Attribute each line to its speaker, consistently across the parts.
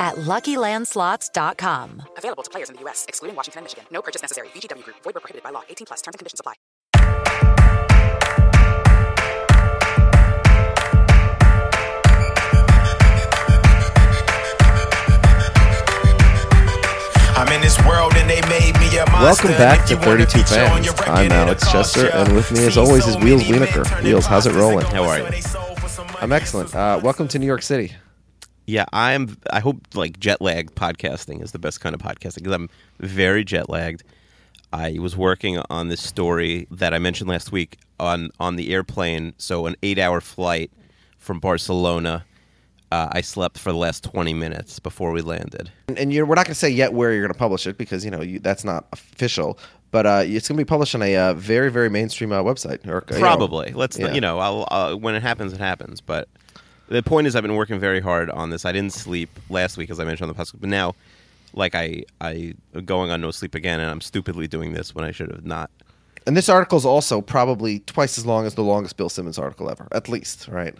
Speaker 1: at LuckyLandSlots.com.
Speaker 2: Available to players in the U.S., excluding Washington and Michigan. No purchase necessary. VGW Group. Void where prohibited by law. 18 plus. Terms and conditions apply.
Speaker 3: I'm in this world and they made me a monster.
Speaker 4: Welcome back to
Speaker 3: you
Speaker 4: 32
Speaker 3: feature
Speaker 4: Fans. I'm Alex Chester, and with me, as always, is Wheels
Speaker 3: many men
Speaker 4: Wienerker. Wheels, how's it rolling?
Speaker 5: How are you?
Speaker 3: when they sold for some money.
Speaker 4: I'm excellent. Uh, welcome to New York City.
Speaker 5: Yeah, I'm. I hope like jet lagged podcasting is the best kind of podcasting because I'm very jet lagged. I was working on this story that I mentioned last week on on the airplane. So an eight hour flight from Barcelona. Uh, I slept for the last 20 minutes before we landed.
Speaker 4: And, and you're, we're not going to say yet where you're going to publish it because you know you, that's not official. But uh, it's going to be published on a uh, very, very mainstream uh, website. Or, you know,
Speaker 5: Probably. Let's
Speaker 4: yeah.
Speaker 5: you know. I'll, uh, when it happens, it happens. But the point is, I've been working very hard on this. I didn't sleep last week, as I mentioned on the podcast, but now, like I I going on no sleep again, and I'm stupidly doing this when I should have not.
Speaker 4: And this article is also probably twice as long as the longest Bill Simmons article ever, at least, right?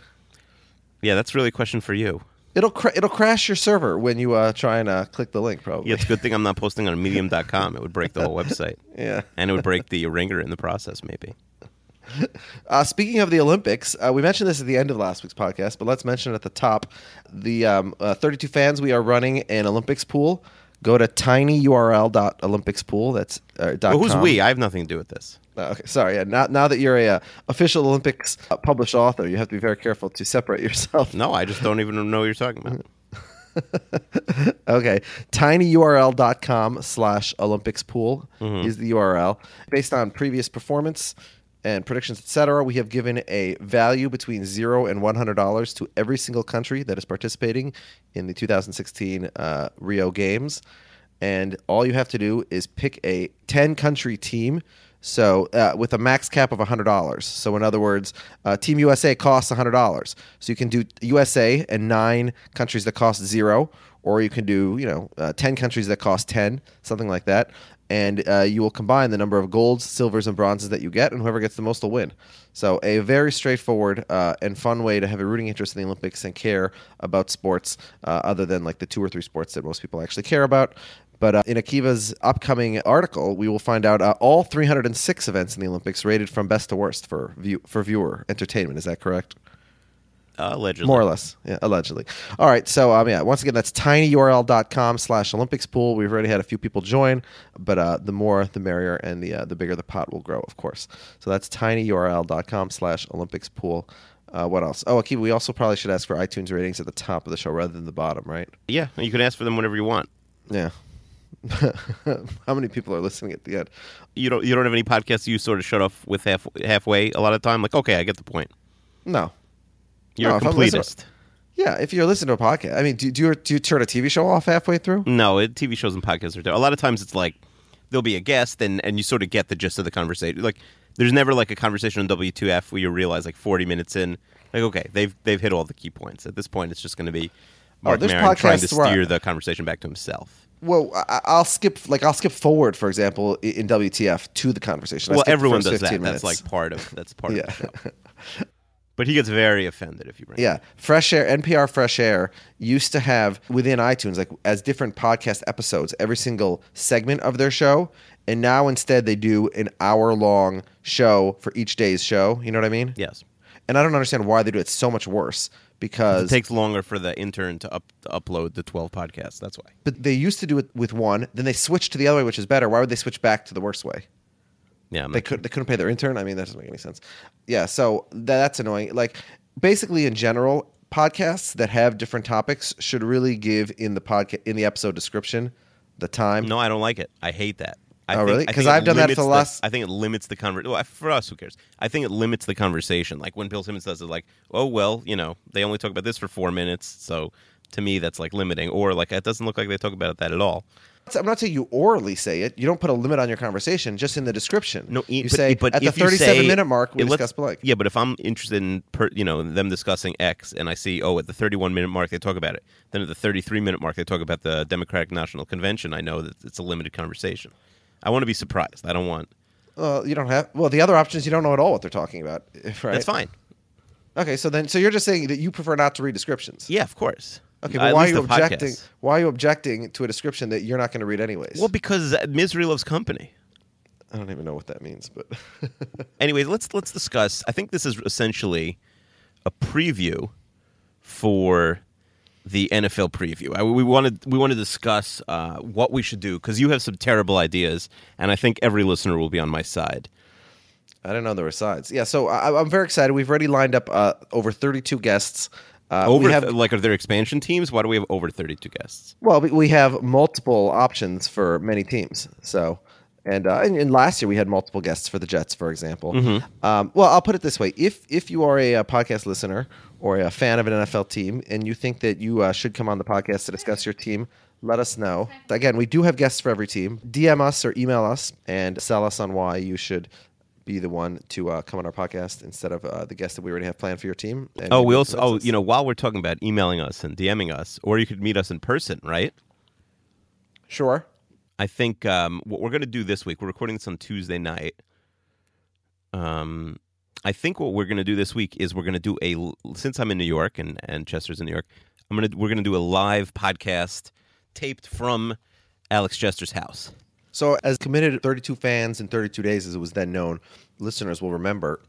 Speaker 5: Yeah, that's really a question for you.
Speaker 4: It'll cra- it'll crash your server when you uh, try and uh, click the link, probably.
Speaker 5: Yeah, it's a good thing I'm not posting on Medium.com. It would break the whole website.
Speaker 4: Yeah.
Speaker 5: and it would break the ringer in the process, maybe.
Speaker 4: Uh, speaking of the Olympics, uh, we mentioned this at the end of last week's podcast, but let's mention it at the top. The um, uh, 32 fans, we are running an Olympics pool. Go to tinyurl.olympicspool. That's uh, dot
Speaker 5: Well, who's
Speaker 4: com.
Speaker 5: we? I have nothing to do with this.
Speaker 4: Uh, okay, sorry. Yeah, now, now that you're a uh, official Olympics uh, published author, you have to be very careful to separate yourself.
Speaker 5: No, I just don't even know what you're talking about.
Speaker 4: okay. tinyurl.com slash Olympics pool
Speaker 5: Mm-hmm.
Speaker 4: is the URL. Based on previous performance and predictions, etc., we have given a value between zero and $100 to every single country that is participating in the 2016 uh, Rio Games. And all you have to do is pick a 10 country team. So, uh, with a max cap of $100. So, in other words, uh, Team USA costs $100. So, you can do USA and nine countries that cost zero, or you can do, you know, uh, 10 countries that cost 10, something like that. And uh, you will combine the number of golds, silvers, and bronzes that you get, and whoever gets the most will win. So, a very straightforward uh, and fun way to have a rooting interest in the Olympics and care about sports, uh, other than like the two or three sports that most people actually care about. But uh, in Akiva's upcoming article, we will find out uh, all 306 events in the Olympics rated from best to worst for view for viewer entertainment. Is that correct?
Speaker 5: Uh, allegedly.
Speaker 4: More or less, yeah, allegedly. All right, so um, yeah, once again, that's tinyurl.com slash Olympics pool. We've already had a few people join, but uh, the more, the merrier, and the uh, the bigger the pot will grow, of course. So that's tinyurl.com slash Olympics pool. Uh, what else? Oh, Akiva, we also probably should ask for iTunes ratings at the top of the show rather than the bottom, right?
Speaker 5: Yeah, you can ask for them whenever you want.
Speaker 4: Yeah. How many people are listening at the end?
Speaker 5: You don't. You don't have any podcasts you sort of shut off with half halfway a lot of time. Like, okay, I get the point.
Speaker 4: No.
Speaker 5: You're
Speaker 4: No,
Speaker 5: a
Speaker 4: if I'm listening-
Speaker 5: completist.
Speaker 4: Yeah, if you're listening to a podcast, I mean, do, do you do you turn a TV show off halfway through?
Speaker 5: No, it, TV shows and podcasts are. There. A lot of times it's like there'll be a guest and and you sort of get the gist of the conversation. Like there's never like a conversation on WTF where you realize like 40 minutes in, like okay, they've they've hit all the key points. At this point, it's just going to be
Speaker 4: oh, Marc Oh,
Speaker 5: Maron trying to steer the conversation back to himself.
Speaker 4: Well, I, I'll skip like I'll skip forward, for example, in WTF to the conversation. I
Speaker 5: well,
Speaker 4: the
Speaker 5: everyone does that.
Speaker 4: 15
Speaker 5: That's
Speaker 4: minutes.
Speaker 5: like part of that's part
Speaker 4: Yeah.
Speaker 5: of the show. But he gets very offended if you bring. it
Speaker 4: Yeah, Fresh Air, NPR Fresh Air used to have within iTunes like as different podcast episodes every single segment of their show, and now instead they do an hour long show for each day's show. You know what I mean?
Speaker 5: Yes.
Speaker 4: And I don't understand why they do it so much worse because
Speaker 5: It takes longer for the intern to, up, to upload the 12 podcasts. That's why.
Speaker 4: But they used to do it with one, then they switched to the other way, which is better. Why would they switch back to the worst way?
Speaker 5: Yeah, I'm
Speaker 4: they could they couldn't pay their intern. I mean, that doesn't make any sense. Yeah, so tha- that's annoying. Like basically, in general, podcasts that have different topics should really give in the podcast in the episode description the time.
Speaker 5: No, I don't like it. I hate that. I
Speaker 4: Oh,
Speaker 5: think-
Speaker 4: really?
Speaker 5: I
Speaker 4: 'Cause
Speaker 5: think it
Speaker 4: I've done that for
Speaker 5: limits
Speaker 4: the last-
Speaker 5: I think it limits the conversation. Well, for us, who cares? I think it limits the conversation. Like when Bill Simmons does it, like, oh well, you know, they only talk about this for four minutes, so to me that's like limiting. Or like it doesn't look like they talk about that at all.
Speaker 4: I'm not saying you orally say it. You don't put a limit on your conversation, just in the description.
Speaker 5: No,
Speaker 4: you
Speaker 5: but,
Speaker 4: say
Speaker 5: but
Speaker 4: at the 37
Speaker 5: say-
Speaker 4: minute mark we discuss blank.
Speaker 5: Yeah, but if I'm interested in per, you know them discussing X, and I see oh at the 31 minute mark they talk about it, then at the 33 minute mark they talk about the Democratic National Convention, I know that it's a limited conversation. I want to be surprised. I don't want.
Speaker 4: Well, you don't have. Well, the other option is you don't know at all what they're talking about. Right?
Speaker 5: That's fine.
Speaker 4: Okay, so then, so you're just saying that you prefer not to read descriptions.
Speaker 5: Yeah, of course.
Speaker 4: Okay, but why are you objecting?
Speaker 5: podcasts.
Speaker 4: Why are you objecting to a description that you're not going to read anyways?
Speaker 5: Well, because misery loves company.
Speaker 4: I don't even know what that means, but
Speaker 5: Anyways, let's let's discuss. I think this is essentially a preview for the NFL preview. I, we wanted we want to discuss uh, what we should do because you have some terrible ideas, and I think every listener will be on my side.
Speaker 4: I didn't know there were sides. Yeah, so I, I'm very excited. We've already lined up uh, over 32 guests. Uh,
Speaker 5: Over
Speaker 4: we have,
Speaker 5: like are there expansion teams? Why do we have over thirty two guests?
Speaker 4: well, we, we have multiple options for many teams. So, and, uh, and and last year we had multiple guests for the Jets, for example.
Speaker 5: Mm-hmm.
Speaker 4: Um, well, I'll put it this way: if if you are a, uh podcast listener or a fan of an NFL team and you think that you uh, should come on the podcast to discuss your team, let us know. Again, we do have guests for every team. DM us or email us and sell us on why you should be the one to uh, come on our podcast instead of uh, the guest that we already have planned for your team. And
Speaker 5: Oh, we also oh you know while we're talking about emailing us and DMing us, or you could meet us in person, right?
Speaker 4: sure.
Speaker 5: I think um, what we're going to do this week, we're recording this on Tuesday night. Um, I think what we're going to do this week is we're going to do a since I'm in New York and and Chester's in New York, I'm gonna we're going to do a live podcast taped from Alex Chester's house.
Speaker 4: So, as committed 32 fans in 32 days, as it was then known, listeners will remember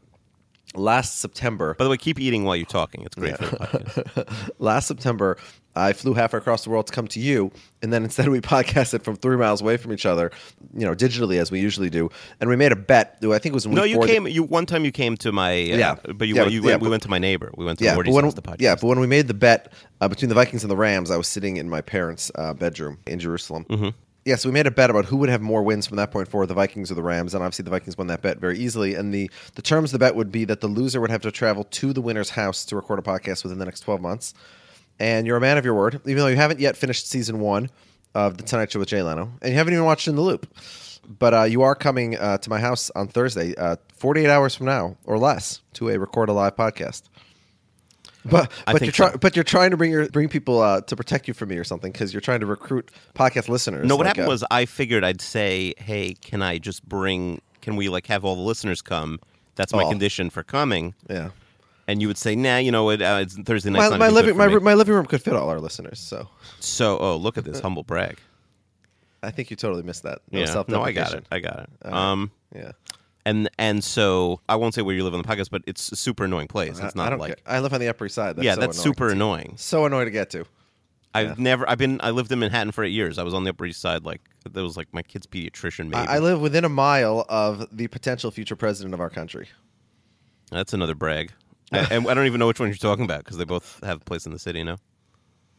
Speaker 4: last September.
Speaker 5: By the way, keep eating while you're talking. It's great podcast.
Speaker 4: last September, I flew halfway across the world to come to you, and then instead we podcasted from three miles away from each other, you know, digitally as we usually do, and we made a bet. I think it was
Speaker 5: No, you
Speaker 4: that-
Speaker 5: came. You one time you came to my. Uh,
Speaker 4: Yeah.
Speaker 5: but you
Speaker 4: Yeah,
Speaker 5: went, you went,
Speaker 4: yeah,
Speaker 5: we
Speaker 4: but-
Speaker 5: went to my neighbor. We went to
Speaker 4: yeah,
Speaker 5: Morty's
Speaker 4: when,
Speaker 5: house. The podcast.
Speaker 4: yeah, but when we made the bet uh, between the Vikings and the Rams, I was sitting in my parents' uh, bedroom in Jerusalem. Mm-hmm. Yeah, so we made a bet about who would have more wins from that point forward, the Vikings or the Rams, and obviously the Vikings won that bet very easily. And the the terms of the bet would be that the loser would have to travel to the winner's house to record a podcast within the next twelve months. And you're a man of your word, even though you haven't yet finished season one of the Tonight Show with Jay Leno, and you haven't even watched In the Loop. But uh, you are coming uh, to my house on Thursday, uh, 48 hours from now or less, to a record a live podcast. But
Speaker 5: I
Speaker 4: but you're trying
Speaker 5: so.
Speaker 4: but you're trying to bring your bring people uh, to protect you from me or something because you're trying to recruit podcast listeners.
Speaker 5: No, what
Speaker 4: like,
Speaker 5: happened
Speaker 4: uh,
Speaker 5: was I figured I'd say, "Hey, can I just bring? Can we like have all the listeners come? That's my
Speaker 4: Oh.
Speaker 5: condition for coming."
Speaker 4: yeah.
Speaker 5: And you would say, "Nah, you know, it, uh, it's Thursday night.
Speaker 4: My, my living my, my living room could fit all our listeners, so
Speaker 5: So, oh, look at this humble brag.
Speaker 4: I think you totally missed that.
Speaker 5: No yeah, no, I got it. I got it. Um,
Speaker 4: Yeah,
Speaker 5: and and so I won't say where you live on the podcast, but it's a super annoying place. It's
Speaker 4: I,
Speaker 5: not
Speaker 4: I
Speaker 5: like
Speaker 4: care. I live on the Upper East Side. That's
Speaker 5: yeah,
Speaker 4: so
Speaker 5: that's
Speaker 4: annoying.
Speaker 5: super annoying.
Speaker 4: So annoying to get to.
Speaker 5: I've never. I've been. I lived in Manhattan for eight years. I was on the Upper East Side. Like that was like my kid's pediatrician. Maybe
Speaker 4: I, I live within a mile of the potential future president of our country.
Speaker 5: that's another brag. I, and I don't even know which one you're talking about because they both have a place in the city. No,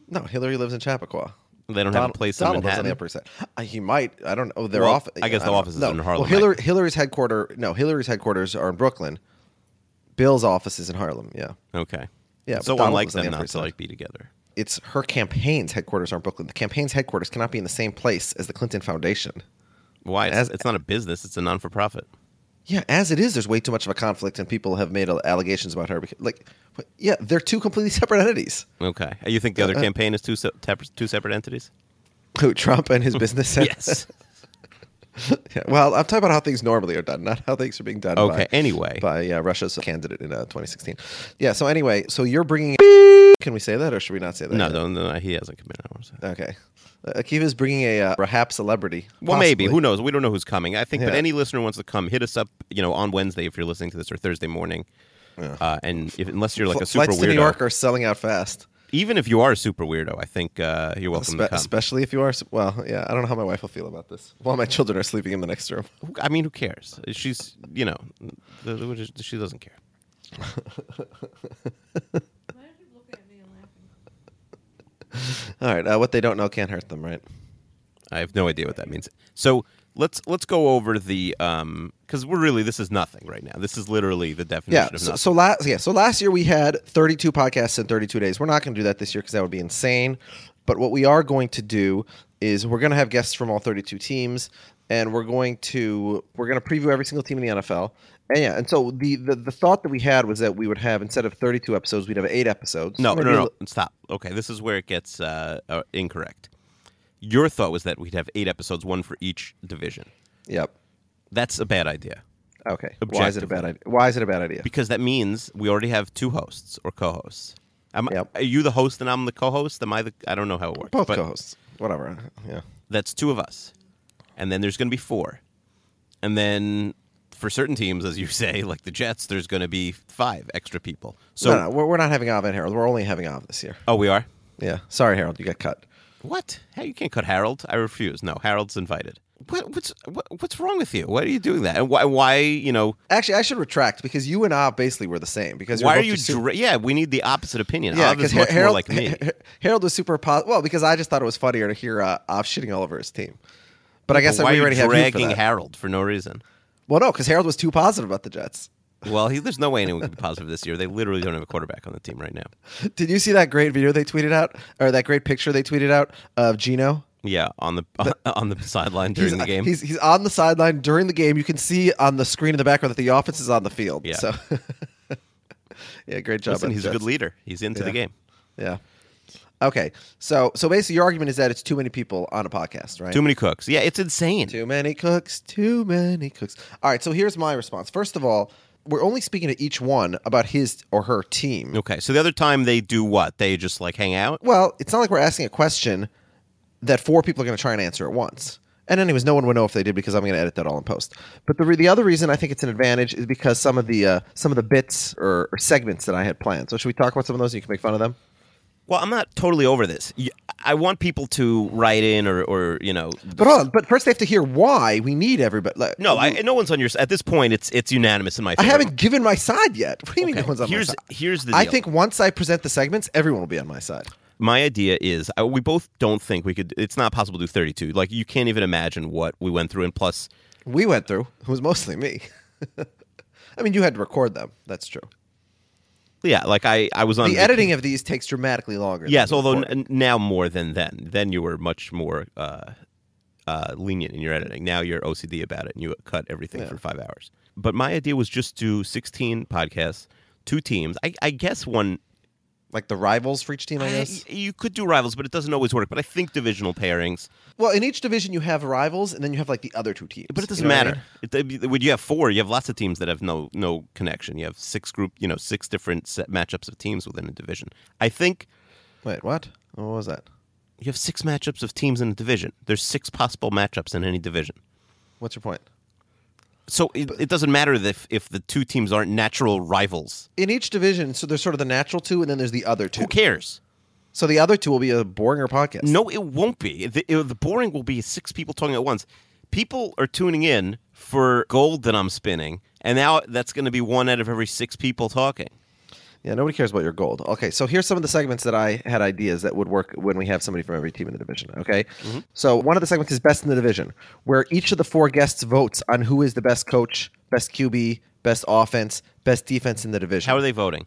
Speaker 4: No, Hillary lives in Chappaqua.
Speaker 5: They don't have a place
Speaker 4: Donald
Speaker 5: in
Speaker 4: on
Speaker 5: Manhattan.
Speaker 4: the Upper East Side. Uh, he might. I don't know. Their
Speaker 5: Well,
Speaker 4: office.
Speaker 5: I guess the
Speaker 4: don't
Speaker 5: office is
Speaker 4: know.
Speaker 5: in
Speaker 4: No.
Speaker 5: Harlem.
Speaker 4: Well, Hillary, Hillary's headquarter. No, Hillary's headquarters are in Brooklyn. Bill's office is in Harlem. Yeah.
Speaker 5: Okay.
Speaker 4: Yeah,
Speaker 5: So
Speaker 4: Donald
Speaker 5: unlike
Speaker 4: on the
Speaker 5: them not to like be together.
Speaker 4: It's her campaign's headquarters are in Brooklyn. The campaign's headquarters cannot be in the same place as the Clinton Foundation.
Speaker 5: Why? It's,
Speaker 4: As-
Speaker 5: it's not a business. It's a non for profit.
Speaker 4: Yeah, as it is, there's way too much of a conflict, and people have made allegations about her. Because, like, yeah, they're two completely separate entities.
Speaker 5: Okay. You think the
Speaker 4: Uh,
Speaker 5: other campaign is two se- two separate entities?
Speaker 4: Who Trump and his business?
Speaker 5: Yes.
Speaker 4: yeah, well, I'm talking about how things normally are done, not how things are being done.
Speaker 5: Okay,
Speaker 4: By,
Speaker 5: anyway.
Speaker 4: by uh, Russia's candidate in uh, 2016. Yeah. So anyway, so you're bringing. Can we say that, or should we not say that?
Speaker 5: No,
Speaker 4: yet?
Speaker 5: no, no, he hasn't committed. I want to say.
Speaker 4: Okay. Uh, Akiva's bringing a uh, celebrity.
Speaker 5: Well, maybe. Who knows? We don't know who's coming. I think, but any listener wants to come, hit us up. You know, on Wednesday if you're listening to this, or Thursday morning. Uh, and if, unless you're like a super
Speaker 4: Flights
Speaker 5: weirdo,
Speaker 4: to New York are selling out fast.
Speaker 5: Even if you are a super weirdo, I think uh, you're welcome
Speaker 4: Espe-
Speaker 5: to come.
Speaker 4: especially if you are. Well, yeah, I don't know how my wife will feel about this. While my children are sleeping in the next room.
Speaker 5: I mean, who cares? She's, you know, she doesn't care.
Speaker 4: All right. Uh, what they don't know can't hurt them, right?
Speaker 5: I have no idea what that means. So let's let's go over the um because we're really this is nothing right now. This is literally the definition
Speaker 4: Yeah.
Speaker 5: of
Speaker 4: So, so last yeah. So last year we had 32 podcasts in 32 days. We're not going to do that this year because that would be insane. But what we are going to do is we're going to have guests from all 32 teams, and we're going to we're going to preview every single team in the NFL. And yeah, and so the, the the thought that we had was that we would have instead of 32 episodes, we'd have eight episodes.
Speaker 5: no, no,
Speaker 4: Maybe a
Speaker 5: no,
Speaker 4: li-
Speaker 5: stop. Okay, this is where it gets uh, uh, incorrect. Your thought was that we'd have eight episodes, one for each division.
Speaker 4: Yep.
Speaker 5: That's a bad idea
Speaker 4: Okay. Why is it a bad idea? Why is it a bad idea?
Speaker 5: because that means we already have two hosts or co-hosts. Am,
Speaker 4: Yep.
Speaker 5: Are you the host and I'm the co-host? Am I the? I don't know how it works.
Speaker 4: Both
Speaker 5: but
Speaker 4: co-hosts. Whatever. Yeah.
Speaker 5: That's two of us, and then there's going to be four, and then for certain teams, as you say, like the Jets, there's going to be five extra people. So,
Speaker 4: no, no, we're, we're not having Av and Harold. We're only having Av this year.
Speaker 5: oh, we are.
Speaker 4: Yeah. Sorry, Harold. You got cut.
Speaker 5: What? Hey, you can't cut Harold. I refuse. No, Harold's invited. What, what's what, what's wrong with you? Why are you doing that? And why? Why you know?
Speaker 4: Actually, I should retract because you and Av basically were the same. Because
Speaker 5: Why
Speaker 4: you're
Speaker 5: you?
Speaker 4: super-
Speaker 5: Dra- yeah, we need the opposite opinion.
Speaker 4: yeah, because
Speaker 5: much
Speaker 4: Harold
Speaker 5: more like me.
Speaker 4: Harold was super positive. Well, because I just thought it was funnier to hear uh, Av shitting all over his team. But I guess
Speaker 5: why
Speaker 4: we already have you for
Speaker 5: dragging
Speaker 4: that.
Speaker 5: Harold for no reason?
Speaker 4: Well, no, because Harold was too positive about the Jets.
Speaker 5: Well, he, there's no way anyone can be positive this year. They literally don't have a quarterback on the team right now.
Speaker 4: Did you see that great video they tweeted out, or that great picture they tweeted out of Geno?
Speaker 5: Yeah, on the on the sideline during the game.
Speaker 4: He's he's on the sideline during the game. You can see on the screen in the background that the offense is on the field.
Speaker 5: Yeah.
Speaker 4: So, yeah, great job.
Speaker 5: Listen, he's a good leader. He's into the game.
Speaker 4: Yeah. Okay. So so basically, your argument is that it's too many people on a podcast, right?
Speaker 5: Too many cooks. Yeah, it's insane.
Speaker 4: Too many cooks. Too many cooks. All right. So here's my response. First of all, we're only speaking to each one about his or her team.
Speaker 5: Okay, so the other time they do what? They just like hang out.
Speaker 4: Well, it's not like we're asking a question that four people are going to try and answer at once. And anyways, no one would know if they did because I'm going to edit that all in post. But the re- the other reason I think it's an advantage is because some of the uh, some of the bits or, or segments that I had planned. So should we talk about some of those? And you can make fun of them.
Speaker 5: Well, I'm not totally over this. I want people to write in or, or you know.
Speaker 4: But hold on. But first, they have to hear why we need everybody. Like,
Speaker 5: No, I, no one's on your. s- At this point, it's it's unanimous in my.
Speaker 4: I haven't given my side yet. What do you mean no one's on
Speaker 5: here's-
Speaker 4: my side?
Speaker 5: here's the Deal.
Speaker 4: I think once I present the segments, everyone will be on my side.
Speaker 5: My idea is I, we both don't think we could. It's not possible to do 32. Like you can't even imagine what we went through, and plus,
Speaker 4: We went through. It was mostly me. I mean, you had to record them. That's true.
Speaker 5: Yeah, like I I was on
Speaker 4: The
Speaker 5: vac-
Speaker 4: editing of these takes dramatically longer.
Speaker 5: Yes, although n- now more than then. Then you were much more uh, uh, lenient in your editing. Now you're OCD about it, and you cut everything
Speaker 4: Yeah.
Speaker 5: for five hours. But my idea was just do 16 podcasts, two teams. I, I guess one.
Speaker 4: Like the rivals for each team, I
Speaker 5: I-
Speaker 4: guess.
Speaker 5: you could do rivals, but it doesn't always work. But I think divisional pairings.
Speaker 4: Well, in each division, you have rivals, and then you have like the other two teams.
Speaker 5: But it doesn't
Speaker 4: know what I
Speaker 5: matter.
Speaker 4: mean?
Speaker 5: It, when you have four, you have lots of teams that have no no connection. You have six group, you know, six different set matchups of teams within a division. I think
Speaker 4: Wait, what? What was that?
Speaker 5: you have six matchups of teams in a division. There's six possible matchups in any division.
Speaker 4: What's your point?
Speaker 5: So it, it doesn't matter if if the two teams aren't natural rivals.
Speaker 4: In each division, so there's sort of the natural two, and then there's the other two.
Speaker 5: Who cares?
Speaker 4: So the other two will be a boringer podcast.
Speaker 5: No, it won't be. The, it- the boring will be six people talking at once. People are tuning in for gold that I'm spinning, and now that's going to be one out of every six people talking.
Speaker 4: Yeah, nobody cares about your gold. Okay, so here's some of the segments that I had ideas that would work when we have somebody from every team in the division. Okay,
Speaker 5: Mm-hmm.
Speaker 4: so one of the segments is best in the division, where each of the four guests votes on who is the best coach, best QB, best offense, best defense in the division.
Speaker 5: How are they voting?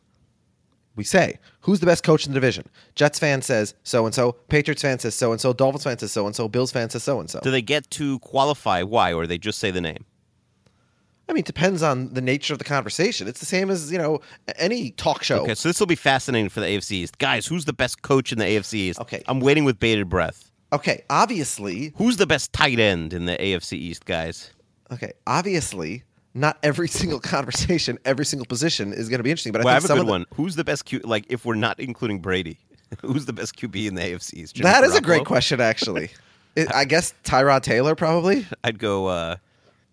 Speaker 4: we say who's the best coach in the division. Jets fan says so and so. Patriots fan says so and so. Dolphins fan says so and so. Bills fan says so and so.
Speaker 5: Do they get to qualify why, or they just say the name?
Speaker 4: I mean, it depends on the nature of the conversation. It's the same as you know any talk show.
Speaker 5: Okay, so this will be fascinating for the AFC East. Guys, who's the best coach in the AFC East?
Speaker 4: Okay.
Speaker 5: I'm waiting with bated breath.
Speaker 4: Okay, obviously,
Speaker 5: Who's the best tight end in the AFC East, guys?
Speaker 4: okay, obviously, not every single conversation, every single position is going to be interesting. But
Speaker 5: well, I
Speaker 4: I
Speaker 5: have a good one. Who's the best Q? Like, if we're not including Brady, who's the best QB in the AFC East? Jimmy
Speaker 4: That is a great question, actually. It, I guess Tyrod Taylor probably.
Speaker 5: I'd go. uh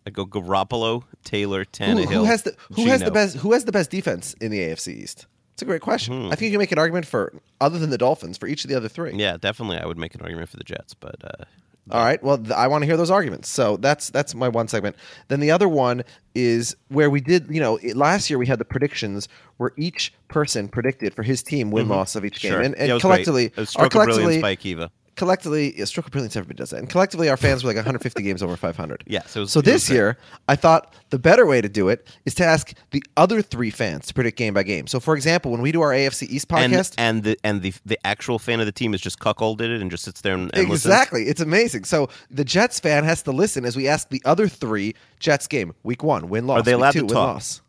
Speaker 5: I'd go Garoppolo, Taylor,
Speaker 4: Who,
Speaker 5: Tannehill.
Speaker 4: who has the who has the best who has the best defense in the AFC East? It's a great question.
Speaker 5: Hmm.
Speaker 4: I think you can make an argument for other than the Dolphins for each of the other three.
Speaker 5: Yeah, definitely. I would make an argument for the Jets, but uh,
Speaker 4: All right. Well, th- I want to hear those arguments. So that's that's my one segment. Then the other one is where we did. You know, it- last year we had the predictions where each person predicted for his team win loss of each
Speaker 5: Mm-hmm. sure.
Speaker 4: game, and, and
Speaker 5: Yeah,
Speaker 4: collectively,
Speaker 5: great. It was
Speaker 4: our
Speaker 5: stroke of
Speaker 4: collectively,
Speaker 5: brilliance by Akiva.
Speaker 4: Collectively, yeah, stroke of brilliance. Everybody does that, and collectively, our fans were like 150 games over 500.
Speaker 5: Yeah, so it was-
Speaker 4: so
Speaker 5: it was
Speaker 4: this year, I thought the better way to do it is to ask the other three fans to predict game by game. So, for example, when we do our AFC East podcast,
Speaker 5: And, and the and the the actual fan of the team is just cuckolded it and just sits there and, and listens?
Speaker 4: Exactly. It's amazing. So the Jets fan has to listen as we ask the other three Jets game. Week one, win loss.
Speaker 5: Are they
Speaker 4: Week
Speaker 5: allowed
Speaker 4: two,
Speaker 5: to
Speaker 4: win
Speaker 5: talk?
Speaker 4: loss.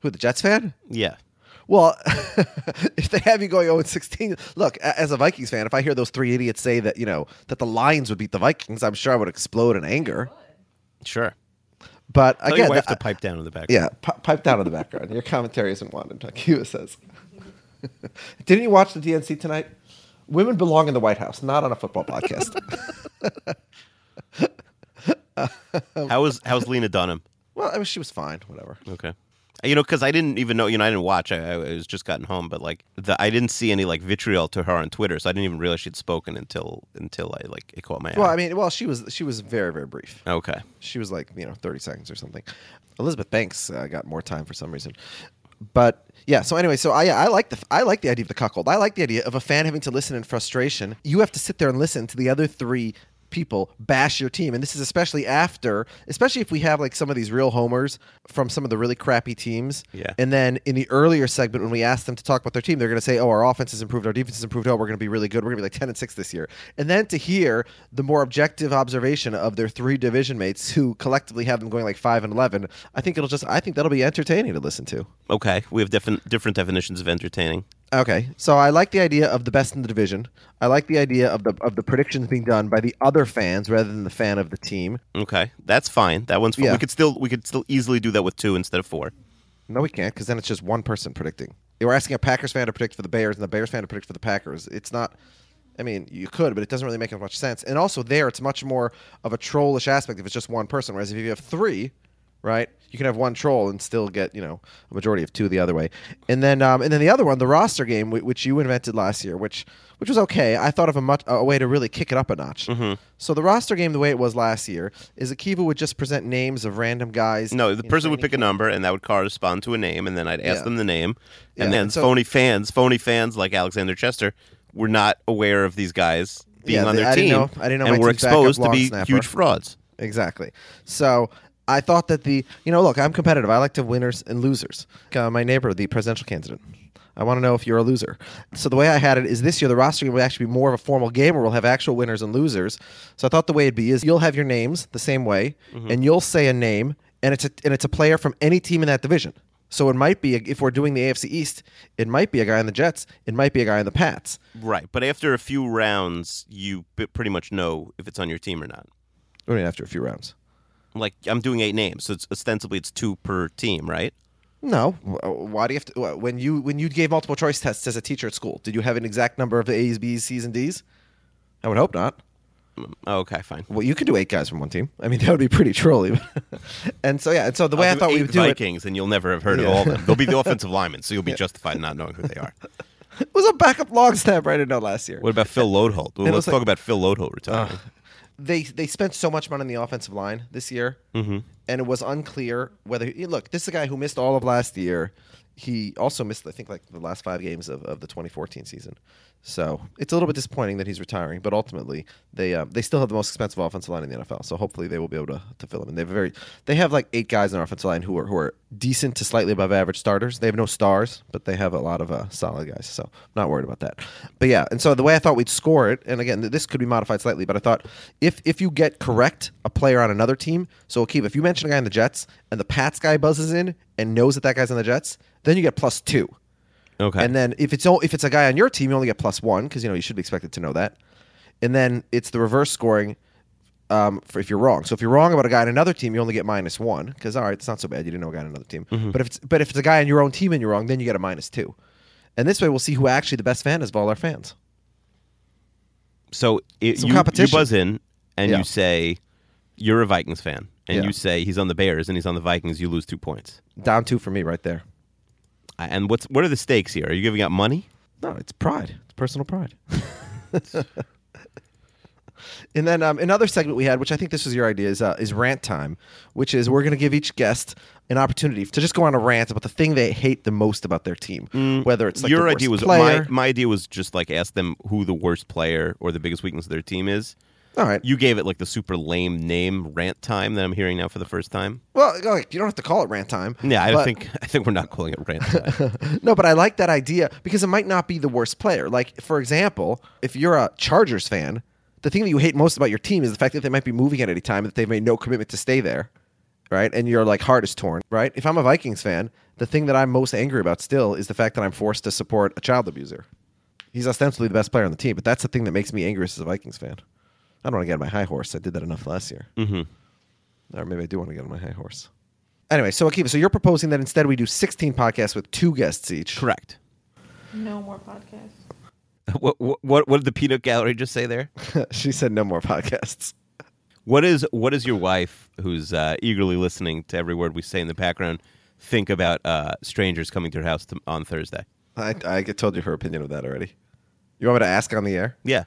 Speaker 4: Who the Jets fan?
Speaker 5: Yeah.
Speaker 4: Well, if they have you going 0 16, look, as a Vikings fan, if I hear those three idiots say that, you know, that the Lions would beat the Vikings, I'm sure I would explode in anger.
Speaker 5: Sure.
Speaker 4: But oh,
Speaker 5: Tell
Speaker 4: again,
Speaker 5: your wife
Speaker 4: that-
Speaker 5: to pipe down in the background.
Speaker 4: yeah, pi- pipe down in the background. Your commentary isn't wanted, Akiva says. Didn't you watch the DNC tonight? Women belong in the White House, not on a football podcast.
Speaker 5: How was how's Lena Dunham?
Speaker 4: well, I mean, she was fine, whatever.
Speaker 5: Okay. You know, because I didn't even know. You know, I didn't watch. I, I was just gotten home, but like, the, I didn't see any like vitriol to her on Twitter, so I didn't even realize she'd spoken until until I like it caught my eye. Well.
Speaker 4: I mean, well, she was she was very very brief.
Speaker 5: okay.
Speaker 4: She was like you know thirty seconds or something. Elizabeth Banks uh, got more time for some reason, but yeah. So anyway, so I I like the I like the idea of the cuckold. I like the idea of a fan having to listen in frustration. You have to sit there and listen to the other three people bash your team. And this is especially after especially if we have like some of these real homers from some of the really crappy teams.
Speaker 5: Yeah.
Speaker 4: and then in the earlier segment when we ask them to talk about their team they're going to say oh our offense has improved. Our defense has improved. Oh we're going to be really good. We're going to be like 10 and 6 this year. And then to hear the more objective observation of their three division mates who collectively have them going like 5 and 11 i think it'll just i think that'll be entertaining to listen to.
Speaker 5: Okay. We have different different definitions of entertaining.
Speaker 4: Okay, so I like the idea of the best in the division. I like the idea of the of the predictions being done by the other fans rather than the fan of the team.
Speaker 5: Okay, that's fine. That one's fine.
Speaker 4: Yeah.
Speaker 5: We could still we could still easily do that with two instead of four.
Speaker 4: No, we can't because then it's just one person predicting. You're asking a Packers fan to predict for the Bears and the Bears fan to predict for the Packers. It's not. I mean, you could, but it doesn't really make as much sense. And also, there, it's much more of a trollish aspect if it's just one person. Whereas if you have three, right, you can have one troll and still get you know a majority of two the other way. And then, um, and then the other one, the roster game, which you invented last year, which which was okay. I thought of a much a way to really kick it up a notch.
Speaker 5: Mm-hmm.
Speaker 4: So the roster game, the way it was last year, is Akiva would just present names of random guys.
Speaker 5: No, the person would pick a number, and that would correspond to a name, and then I'd ask
Speaker 4: Yeah.
Speaker 5: them the name,
Speaker 4: Yeah,
Speaker 5: and then
Speaker 4: and so-
Speaker 5: phony fans, phony fans like Alexander Chester, were not aware of these guys being
Speaker 4: Yeah,
Speaker 5: on their
Speaker 4: I didn't
Speaker 5: team,
Speaker 4: know- I didn't know
Speaker 5: and were exposed to be
Speaker 4: snapper.
Speaker 5: huge frauds.
Speaker 4: Exactly. So I thought that the you know look I'm competitive. I like to have winners and losers. Uh, my neighbor, the presidential candidate. I want to know if you're a loser. So the way I had it is this year the roster game will actually be more of a formal game where we'll have actual winners and losers. So I thought the way it'd be is you'll have your names the same way, and you'll say a name, and it's a and it's a player from any team in that division. So it might be if we're doing the AFC East, it might be a guy in the Jets, it might be a guy in the Pats.
Speaker 5: Right, but after a few rounds, you pretty much know if it's on your team or not.
Speaker 4: I mean, after a few rounds.
Speaker 5: Like I'm doing eight names, so it's ostensibly it's two per team, right?
Speaker 4: No. Uh, why do you have to? When you when you gave multiple choice tests as a teacher at school, did you have an exact number of the A's, B's, C's, and D's? I would hope not.
Speaker 5: Mm, oh, okay, fine.
Speaker 4: Well, you could do eight guys from one team. I mean, that would be pretty trolly. and so yeah, and so the way
Speaker 5: I'll
Speaker 4: I thought we would do it,
Speaker 5: Vikings, and you'll never have heard
Speaker 4: Yeah.
Speaker 5: of all of them. They'll be the offensive linemen, so you'll be justified in not knowing who they are.
Speaker 4: it was a backup long snap. I didn't know last year.
Speaker 5: What about Phil Loadholt? Well,
Speaker 4: It
Speaker 5: let's
Speaker 4: was
Speaker 5: talk
Speaker 4: like-
Speaker 5: about Phil Loadholt retiring.
Speaker 4: They they spent so much money on the offensive line this year,
Speaker 5: Mm-hmm.
Speaker 4: and it was unclear whether look. This is a guy who missed all of last year. He also missed, I think, like the last five games of, of the 2014 season. So it's a little bit disappointing that he's retiring, but ultimately they uh, they still have the most expensive offensive line in the NFL. So hopefully they will be able to, to fill him. And they have very they have like eight guys in our offensive line who are who are decent to slightly above average starters. They have no stars, but they have a lot of uh, solid guys. So I'm not worried about that. But yeah, and so the way I thought we'd score it, and again, this could be modified slightly, but I thought if if you get correct a player on another team, so Akib, if you mention a guy in the Jets and the Pats guy buzzes in and knows that that guy's on the Jets, then you get plus two.
Speaker 5: Okay.
Speaker 4: And then if it's o- if it's a guy on your team, you only get plus one because you know you should be expected to know that. And then it's the reverse scoring um, for if you're wrong. So if you're wrong about a guy on another team, you only get minus one because all right, it's not so bad. You didn't know a guy on another team.
Speaker 5: Mm-hmm.
Speaker 4: But if it's but if it's a guy on your own team and you're wrong, then you get a minus two. And this way, we'll see who actually the best fan is of all our fans.
Speaker 5: So it,
Speaker 4: Some
Speaker 5: you, you
Speaker 4: competition.
Speaker 5: buzz in and
Speaker 4: Yeah.
Speaker 5: you say you're a Vikings fan, and
Speaker 4: Yeah.
Speaker 5: you say he's on the Bears and he's on the Vikings. You lose two points.
Speaker 4: Down two for me right there.
Speaker 5: And what's what are the stakes here? Are you giving out money?
Speaker 4: No, it's pride. It's personal pride. and then um, another segment we had, which I think this was your idea, is uh, is rant time, which is we're going to give each guest an opportunity to just go on a rant about the thing they hate the most about their team, whether it's like
Speaker 5: Your idea was
Speaker 4: player.
Speaker 5: my my idea was just like ask them who the worst player or the biggest weakness of their team is.
Speaker 4: All right.
Speaker 5: You gave it like the super lame name rant time that I'm hearing now for the first time.
Speaker 4: well, oh, like, you don't have to call it rant time.
Speaker 5: Yeah, I
Speaker 4: but-
Speaker 5: think I think we're not calling it rant time.
Speaker 4: No, but I like that idea because it might not be the worst player. Like, for example, if you're a Chargers fan, the thing that you hate most about your team is the fact that they might be moving at any time, that they've made no commitment to stay there, right? And your like heart is torn, right? If I'm a Vikings fan, the thing that I'm most angry about still is the fact that I'm forced to support a child abuser. He's ostensibly the best player on the team, but that's the thing that makes me angriest as a Vikings fan. I don't want to get on my high horse. I did that enough last year. Mm-hmm. Or maybe I do want to get on my high horse. Anyway, so Akiva, so you're proposing that instead we do 16 podcasts with two guests each.
Speaker 5: Correct.
Speaker 6: No more podcasts.
Speaker 5: What, what what what did the peanut gallery just say there?
Speaker 4: she said no more podcasts.
Speaker 5: What is what is your wife, who's uh, eagerly listening to every word we say in the background, think about uh, strangers coming to her house to, on Thursday?
Speaker 4: I, I told you her opinion of that already. You want me to ask on the air?
Speaker 5: Yeah.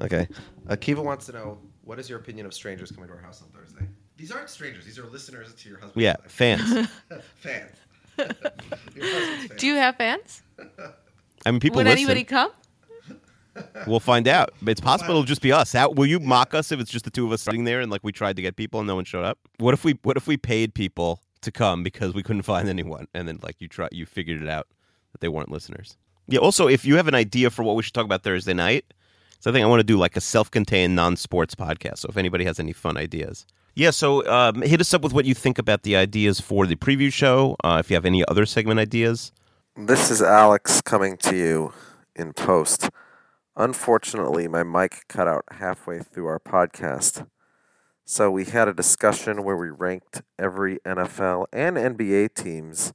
Speaker 4: Okay. Akiva wants to know what is your opinion of strangers coming to our house on Thursday? These aren't strangers. These are listeners to your husband.
Speaker 5: Yeah, fans.
Speaker 4: Fans. Your fans.
Speaker 6: Do you have fans?
Speaker 5: I mean, people
Speaker 6: Would
Speaker 5: listen.
Speaker 6: anybody come?
Speaker 5: We'll find out. It's possible it'll just be us. How, will you mock us if it's just the two of us sitting there and like we tried to get people and no one showed up? What if we what if we paid people to come because we couldn't find anyone and then like you try you figured it out that they weren't listeners? Yeah. Also, if you have an idea for what we should talk about Thursday night, so I think I want to do like a self-contained non-sports podcast. So if anybody has any fun ideas. Yeah, so um, hit us up with what you think about the ideas for the preview show. Uh, if you have any other segment ideas,
Speaker 7: This is Alex coming to you in post. Unfortunately, my mic cut out halfway through our podcast. So we had a discussion where we ranked every NFL and NBA team's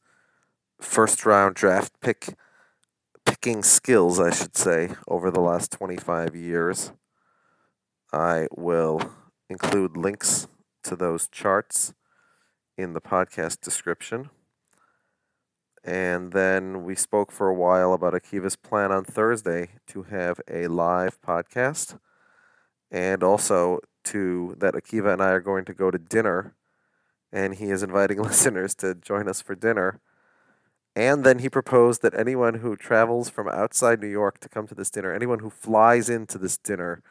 Speaker 7: first round draft pick skills, I should say, over the last 25 years. I will include links to those charts in the podcast description. And then we spoke for a while about Akiva's plan on Thursday to have a live podcast. And also to that Akiva and I are going to go to dinner. And he is inviting listeners to join us for dinner. And then he proposed that anyone who travels from outside New York to come to this dinner, anyone who flies into this dinner,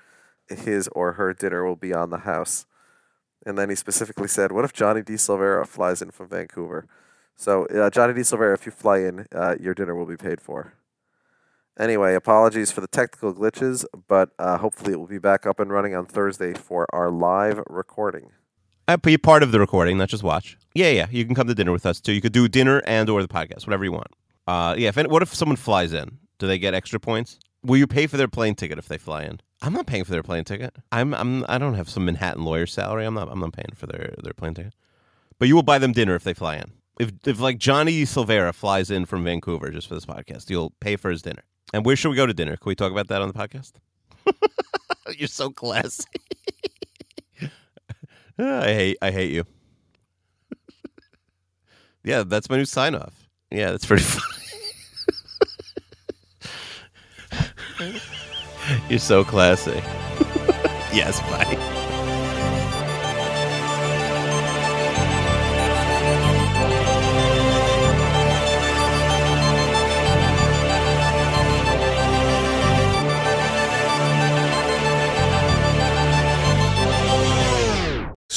Speaker 7: his or her dinner will be on the house. And then he specifically said, What if Johnny D. Silvera flies in from Vancouver? So, uh, Johnny D. Silvera, if you fly in, uh, your dinner will be paid for. Anyway, apologies for the technical glitches, but uh, hopefully it will be back up and running on Thursday for our live recording.
Speaker 5: I be part of the recording, not just watch. Yeah, yeah. You can come to dinner with us too. You could do dinner and or the podcast, whatever you want. Uh, yeah. If any, what if someone flies in? Do they get extra points? Will you pay for their plane ticket if they fly in? I'm not paying for their plane ticket. I'm I'm I don't have some Manhattan lawyer salary. I'm not I'm not paying for their their plane ticket. But you will buy them dinner if they fly in. If if like Johnny Silvera flies in from Vancouver just for this podcast, you'll pay for his dinner. And where should we go to dinner? Can we talk about that on the podcast? You're so classy. Ah, I hate I hate you. yeah, that's my new sign off. Yeah, that's pretty funny. You're so classy. yes, bye.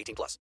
Speaker 2: 18 plus.